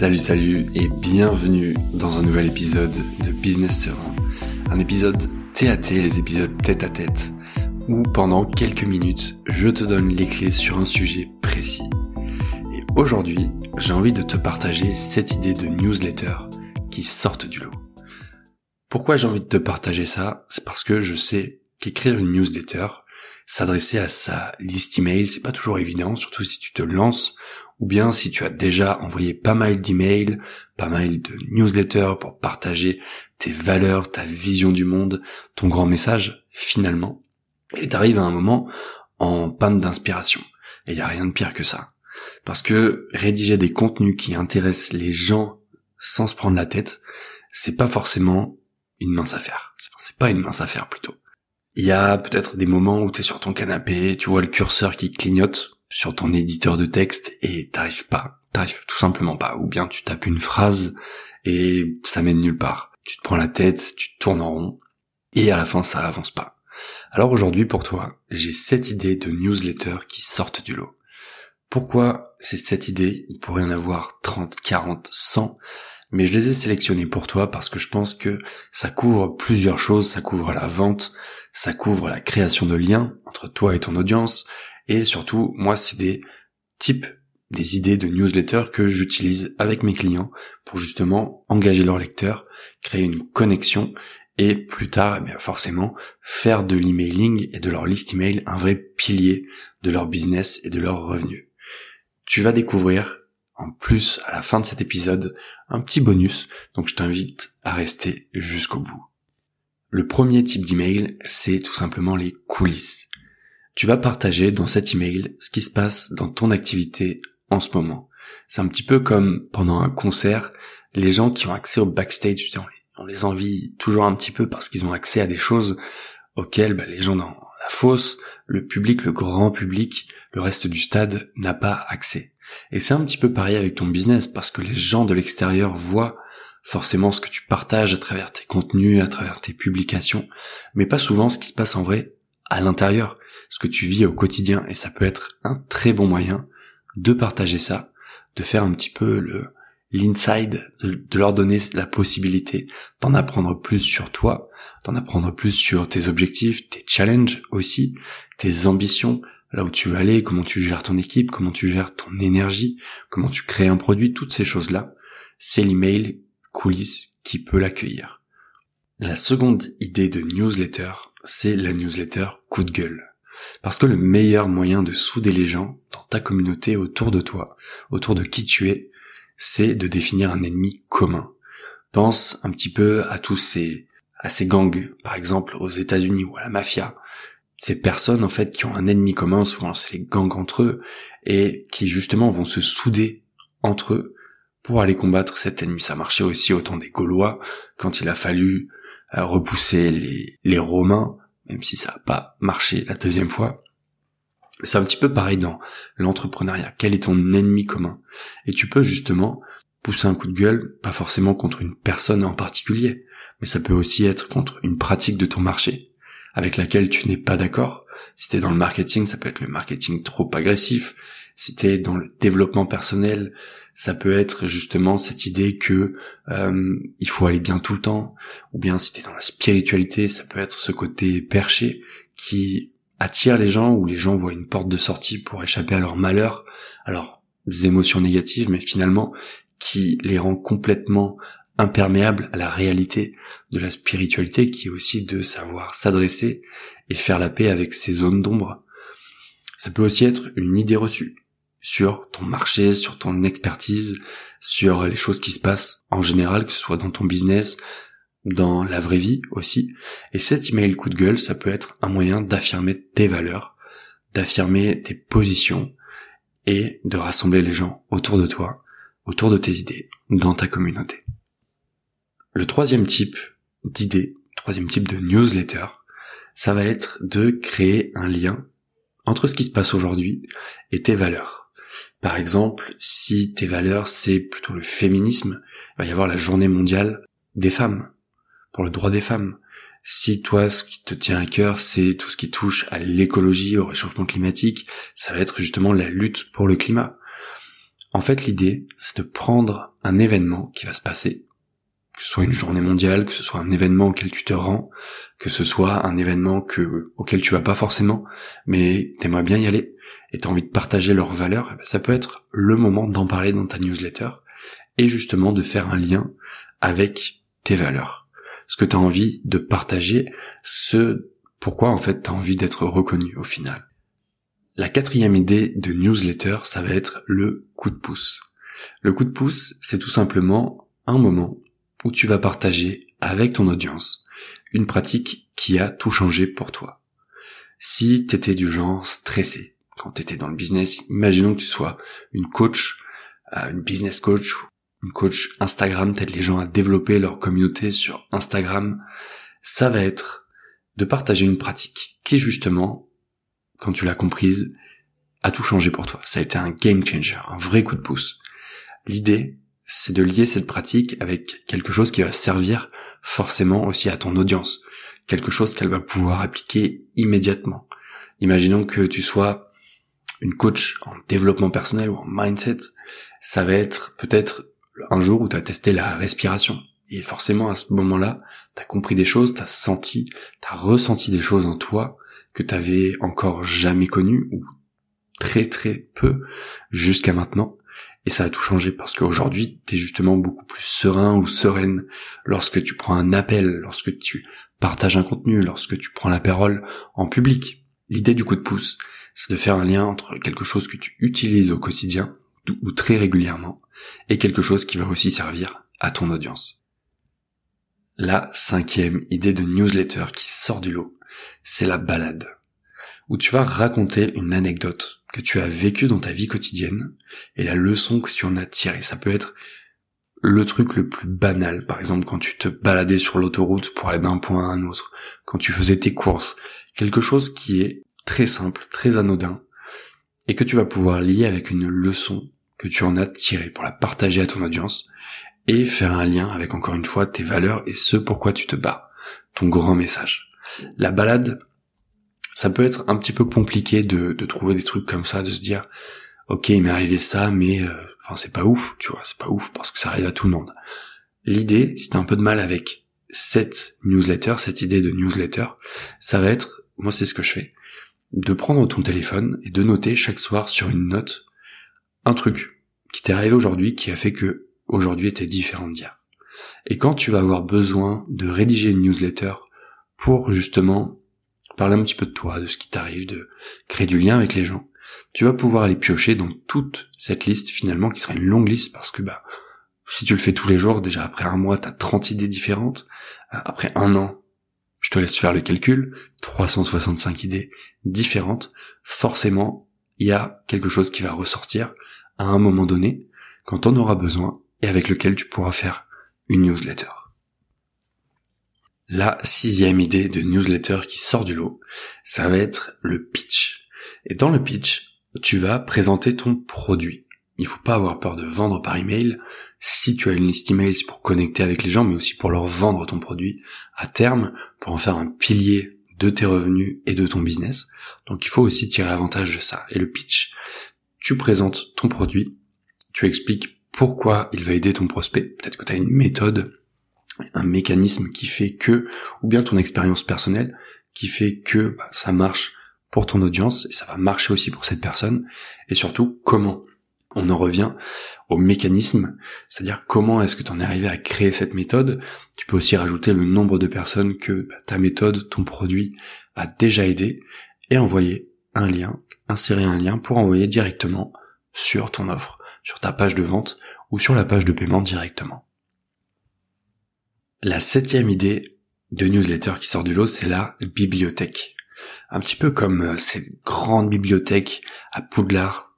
Salut, salut et bienvenue dans un nouvel épisode de Business Serein. Un épisode TAT, les épisodes tête à tête, où pendant quelques minutes, je te donne les clés sur un sujet précis. Et aujourd'hui, j'ai envie de te partager cette idée de newsletter qui sortent du lot. Pourquoi j'ai envie de te partager ça? C'est parce que je sais qu'écrire une newsletter, s'adresser à sa liste email, c'est pas toujours évident, surtout si tu te lances ou bien si tu as déjà envoyé pas mal d'emails, pas mal de newsletters pour partager tes valeurs, ta vision du monde, ton grand message, finalement, et t'arrives à un moment en panne d'inspiration. Et il y a rien de pire que ça. Parce que rédiger des contenus qui intéressent les gens sans se prendre la tête, c'est pas forcément une mince affaire. C'est pas une mince affaire plutôt. Il y a peut-être des moments où tu es sur ton canapé, tu vois le curseur qui clignote sur ton éditeur de texte et t'arrives pas, t'arrives tout simplement pas. Ou bien tu tapes une phrase et ça mène nulle part. Tu te prends la tête, tu tournes en rond et à la fin ça avance pas. Alors aujourd'hui pour toi, j'ai cette idée de newsletter qui sortent du lot. Pourquoi c'est cette idée Il pourrait y en avoir 30, 40, 100 mais je les ai sélectionnés pour toi parce que je pense que ça couvre plusieurs choses, ça couvre la vente, ça couvre la création de liens entre toi et ton audience, et surtout, moi, c'est des types, des idées de newsletter que j'utilise avec mes clients pour justement engager leurs lecteurs, créer une connexion et plus tard, eh forcément, faire de l'emailing et de leur liste email un vrai pilier de leur business et de leurs revenus. Tu vas découvrir en plus à la fin de cet épisode un petit bonus, donc je t'invite à rester jusqu'au bout. Le premier type d'email, c'est tout simplement les coulisses. Tu vas partager dans cet email ce qui se passe dans ton activité en ce moment. C'est un petit peu comme pendant un concert, les gens qui ont accès au backstage, on les envie toujours un petit peu parce qu'ils ont accès à des choses auxquelles bah, les gens dans la fosse, le public, le grand public, le reste du stade n'a pas accès. Et c'est un petit peu pareil avec ton business parce que les gens de l'extérieur voient forcément ce que tu partages à travers tes contenus, à travers tes publications, mais pas souvent ce qui se passe en vrai à l'intérieur, ce que tu vis au quotidien. Et ça peut être un très bon moyen de partager ça, de faire un petit peu l'inside, de, de, leur donner la possibilité d'en apprendre plus sur toi, d'en apprendre plus sur tes objectifs, tes challenges aussi, tes ambitions, là où tu veux aller, comment tu gères ton équipe, comment tu gères ton énergie, comment tu crées un produit, toutes ces choses-là, c'est l'email coulisses qui peut l'accueillir. La seconde idée de newsletter, c'est la newsletter coup de gueule. Parce que le meilleur moyen de souder les gens dans ta communauté autour de toi, autour de qui tu es, c'est de définir un ennemi commun. Pense un petit peu à tous ces, à ces gangs, par exemple aux États-Unis ou à la mafia, ces personnes en fait qui ont un ennemi commun, souvent c'est les gangs entre eux, et qui justement vont se souder entre eux pour aller combattre cet ennemi. Ça marchait aussi au temps des Gaulois, quand il a fallu euh, repousser les, les Romains, même si ça n'a pas marché la deuxième fois. C'est un petit peu pareil dans l'entrepreneuriat. Quel est ton ennemi commun? Et tu peux justement pousser un coup de gueule, pas forcément contre une personne en particulier, mais ça peut aussi être contre une pratique de ton marché, avec laquelle tu n'es pas d'accord. Si t'es dans le marketing, ça peut être le marketing trop agressif. Si t'es dans le développement personnel, ça peut être justement cette idée que euh, il faut aller bien tout le temps. Ou bien si t'es dans la spiritualité, ça peut être ce côté perché qui attire les gens, où les gens voient une porte de sortie pour échapper à leur malheur, alors des émotions négatives, mais finalement qui les rend complètement imperméable à la réalité de la spiritualité qui est aussi de savoir s'adresser et faire la paix avec ces zones d'ombre. Ça peut aussi être une idée reçue sur ton marché, sur ton expertise, sur les choses qui se passent en général, que ce soit dans ton business, dans la vraie vie aussi. Et cet email coup de gueule, ça peut être un moyen d'affirmer tes valeurs, d'affirmer tes positions et de rassembler les gens autour de toi, autour de tes idées, dans ta communauté. Le troisième type d'idée, troisième type de newsletter, ça va être de créer un lien entre ce qui se passe aujourd'hui et tes valeurs. Par exemple, si tes valeurs c'est plutôt le féminisme, il va y avoir la journée mondiale des femmes, pour le droit des femmes. Si toi, ce qui te tient à cœur, c'est tout ce qui touche à l'écologie, au réchauffement climatique, ça va être justement la lutte pour le climat. En fait, l'idée, c'est de prendre un événement qui va se passer, que ce soit une journée mondiale, que ce soit un événement auquel tu te rends, que ce soit un événement que, auquel tu vas pas forcément, mais t'aimerais bien y aller, et t'as envie de partager leurs valeurs, eh ben, ça peut être le moment d'en parler dans ta newsletter, et justement de faire un lien avec tes valeurs. Ce que tu as envie de partager, ce pourquoi en fait tu as envie d'être reconnu au final? La quatrième idée de newsletter, ça va être le coup de pouce. Le coup de pouce, c'est tout simplement un moment où tu vas partager avec ton audience une pratique qui a tout changé pour toi. Si tu étais du genre stressé, quand tu étais dans le business, imaginons que tu sois une coach, euh, une business coach, une coach Instagram, t'aides les gens à développer leur communauté sur Instagram, ça va être de partager une pratique qui justement, quand tu l'as comprise, a tout changé pour toi. Ça a été un game changer, un vrai coup de pouce. L'idée, c'est de lier cette pratique avec quelque chose qui va servir forcément aussi à ton audience, quelque chose qu'elle va pouvoir appliquer immédiatement. Imaginons que tu sois une coach en développement personnel ou en mindset, ça va être peut-être un jour où tu as testé la respiration. Et forcément, à ce moment-là, tu as compris des choses, tu as senti, tu as ressenti des choses en toi que tu avais encore jamais connues ou très très peu jusqu'à maintenant. Et ça a tout changé parce qu'aujourd'hui, tu es justement beaucoup plus serein ou sereine lorsque tu prends un appel, lorsque tu partages un contenu, lorsque tu prends la parole en public. L'idée du coup de pouce, c'est de faire un lien entre quelque chose que tu utilises au quotidien ou très régulièrement et quelque chose qui va aussi servir à ton audience. La cinquième idée de newsletter qui sort du lot, c'est la balade, où tu vas raconter une anecdote que tu as vécu dans ta vie quotidienne et la leçon que tu en as tirée. Ça peut être le truc le plus banal, par exemple quand tu te baladais sur l'autoroute pour aller d'un point à un autre, quand tu faisais tes courses, quelque chose qui est très simple, très anodin, et que tu vas pouvoir lier avec une leçon que tu en as tirée pour la partager à ton audience, et faire un lien avec encore une fois tes valeurs et ce pourquoi tu te bats, ton grand message. La balade, ça peut être un petit peu compliqué de, trouver des trucs comme ça, de se dire, ok, il m'est arrivé ça, mais euh, enfin c'est pas ouf, tu vois, c'est pas ouf parce que ça arrive à tout le monde. L'idée, si t'as un peu de mal avec cette newsletter, cette idée de newsletter, ça va être, moi c'est ce que je fais, de prendre ton téléphone et de noter chaque soir sur une note un truc qui t'est arrivé aujourd'hui qui a fait que aujourd'hui était différent d'hier. Et quand tu vas avoir besoin de rédiger une newsletter pour justement parler un petit peu de toi, de ce qui t'arrive, de créer du lien avec les gens, tu vas pouvoir aller piocher dans toute cette liste finalement qui sera une longue liste parce que bah si tu le fais tous les jours, déjà après un mois, t'as 30 idées différentes. Euh, après un an, je te laisse faire le calcul, 365 idées différentes. Forcément, il y a quelque chose qui va ressortir à un moment donné, quand on aura besoin, et avec lequel tu pourras faire une newsletter la sixième idée de newsletter qui sort du lot, ça va être le pitch. Et dans le pitch, tu vas présenter ton produit. Il faut pas avoir peur de vendre par email. Si tu as une liste email, c'est pour connecter avec les gens, mais aussi pour leur vendre ton produit à terme, pour en faire un pilier de tes revenus et de ton business. Donc il faut aussi tirer avantage de ça. Et le pitch, tu présentes ton produit, tu expliques pourquoi il va aider ton prospect. Peut-être que tu as une méthode un mécanisme qui fait que, ou bien ton expérience personnelle, qui fait que bah, ça marche pour ton audience et ça va marcher aussi pour cette personne, et surtout comment. On en revient au mécanisme, c'est-à-dire comment est-ce que tu en es arrivé à créer cette méthode. Tu peux aussi rajouter le nombre de personnes que bah, ta méthode, ton produit a déjà aidé, et envoyer un lien, insérer un lien pour envoyer directement sur ton offre, sur ta page de vente ou sur la page de paiement directement. La septième idée de newsletter qui sort du lot, c'est la bibliothèque. Un petit peu comme euh, ces grandes bibliothèques à Poudlard,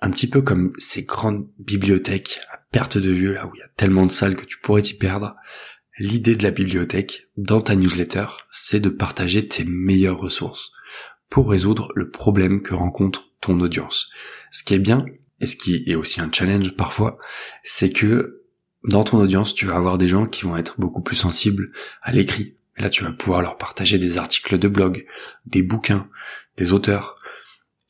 un petit peu comme ces grandes bibliothèques à perte de vue, là où il y a tellement de salles que tu pourrais t'y perdre. L'idée de la bibliothèque dans ta newsletter, c'est de partager tes meilleures ressources pour résoudre le problème que rencontre ton audience. Ce qui est bien, et ce qui est aussi un challenge parfois, c'est que dans ton audience, tu vas avoir des gens qui vont être beaucoup plus sensibles à l'écrit. Là, tu vas pouvoir leur partager des articles de blog, des bouquins, des auteurs.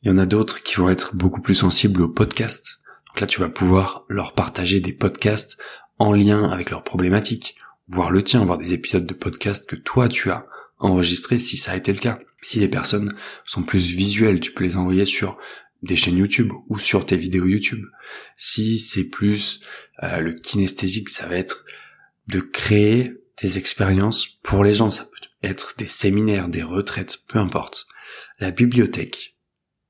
Il y en a d'autres qui vont être beaucoup plus sensibles au podcast. Donc là, tu vas pouvoir leur partager des podcasts en lien avec leurs problématiques, voir le tien, voir des épisodes de podcast que toi tu as enregistrés si ça a été le cas. Si les personnes sont plus visuelles, tu peux les envoyer sur des chaînes YouTube ou sur tes vidéos YouTube. Si c'est plus euh, le kinesthésique, ça va être de créer des expériences pour les gens. Ça peut être des séminaires, des retraites, peu importe. La bibliothèque,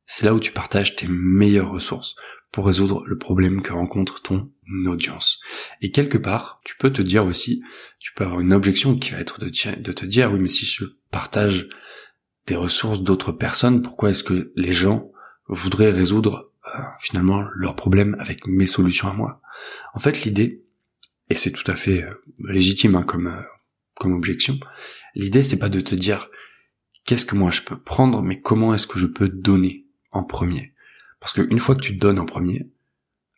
c'est là où tu partages tes meilleures ressources pour résoudre le problème que rencontre ton audience. Et quelque part, tu peux te dire aussi, tu peux avoir une objection qui va être de, te dire, oui, mais si je partage des ressources d'autres personnes, pourquoi est-ce que les gens voudraient résoudre euh, finalement leurs problèmes avec mes solutions à moi En fait, l'idée, et c'est tout à fait euh, légitime hein, comme euh, comme objection, l'idée c'est pas de te dire qu'est-ce que moi je peux prendre, mais comment est-ce que je peux donner en premier. Parce qu'une fois que tu donnes en premier,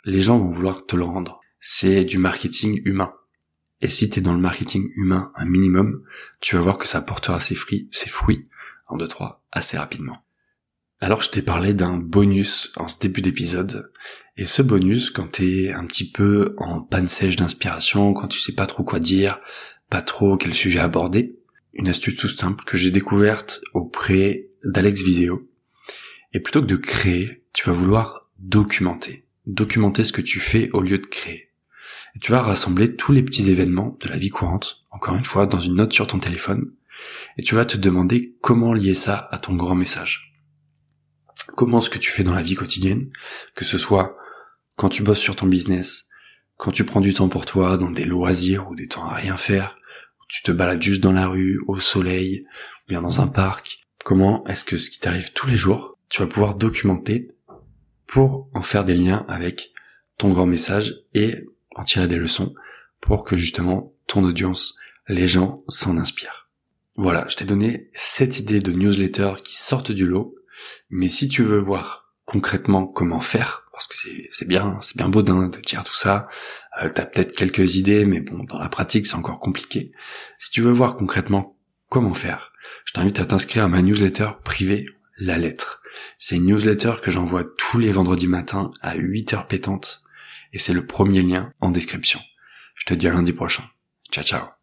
les gens vont vouloir te le rendre. C'est du marketing humain. Et si tu es dans le marketing humain un minimum, tu vas voir que ça portera ses fruits, ses fruits en deux trois assez rapidement. Alors je t'ai parlé d'un bonus en ce début d'épisode. Et ce bonus, quand t'es un petit peu en panne sèche d'inspiration, quand tu sais pas trop quoi dire, pas trop quel sujet aborder, une astuce tout simple que j'ai découverte auprès d'Alex Viseo, et plutôt que de créer, tu vas vouloir documenter. Documenter ce que tu fais au lieu de créer. Et tu vas rassembler tous les petits événements de la vie courante, encore une fois, dans une note sur ton téléphone. Et tu vas te demander comment lier ça à ton grand message. Comment ce que tu fais dans la vie quotidienne, que ce soit quand tu bosses sur ton business, quand tu prends du temps pour toi, dans des loisirs ou des temps à rien faire, tu te balades juste dans la rue, au soleil, ou bien dans un parc, comment est-ce que ce qui t'arrive tous les jours, tu vas pouvoir documenter pour en faire des liens avec ton grand message et en tirer des leçons pour que justement ton audience, les gens s'en inspirent. Voilà, je t'ai donné cette idée de newsletter qui sortent du lot, mais si tu veux voir concrètement comment faire, parce que c'est bien, c'est bien beau de dire tout ça, euh, t'as peut-être quelques idées, mais bon, dans la pratique c'est encore compliqué. Si tu veux voir concrètement comment faire, je t'invite à t'inscrire à ma newsletter privée, La Lettre. C'est une newsletter que j'envoie tous les vendredis matins à 8 heures pétantes et c'est le premier lien en description. Je te dis à lundi prochain. Ciao ciao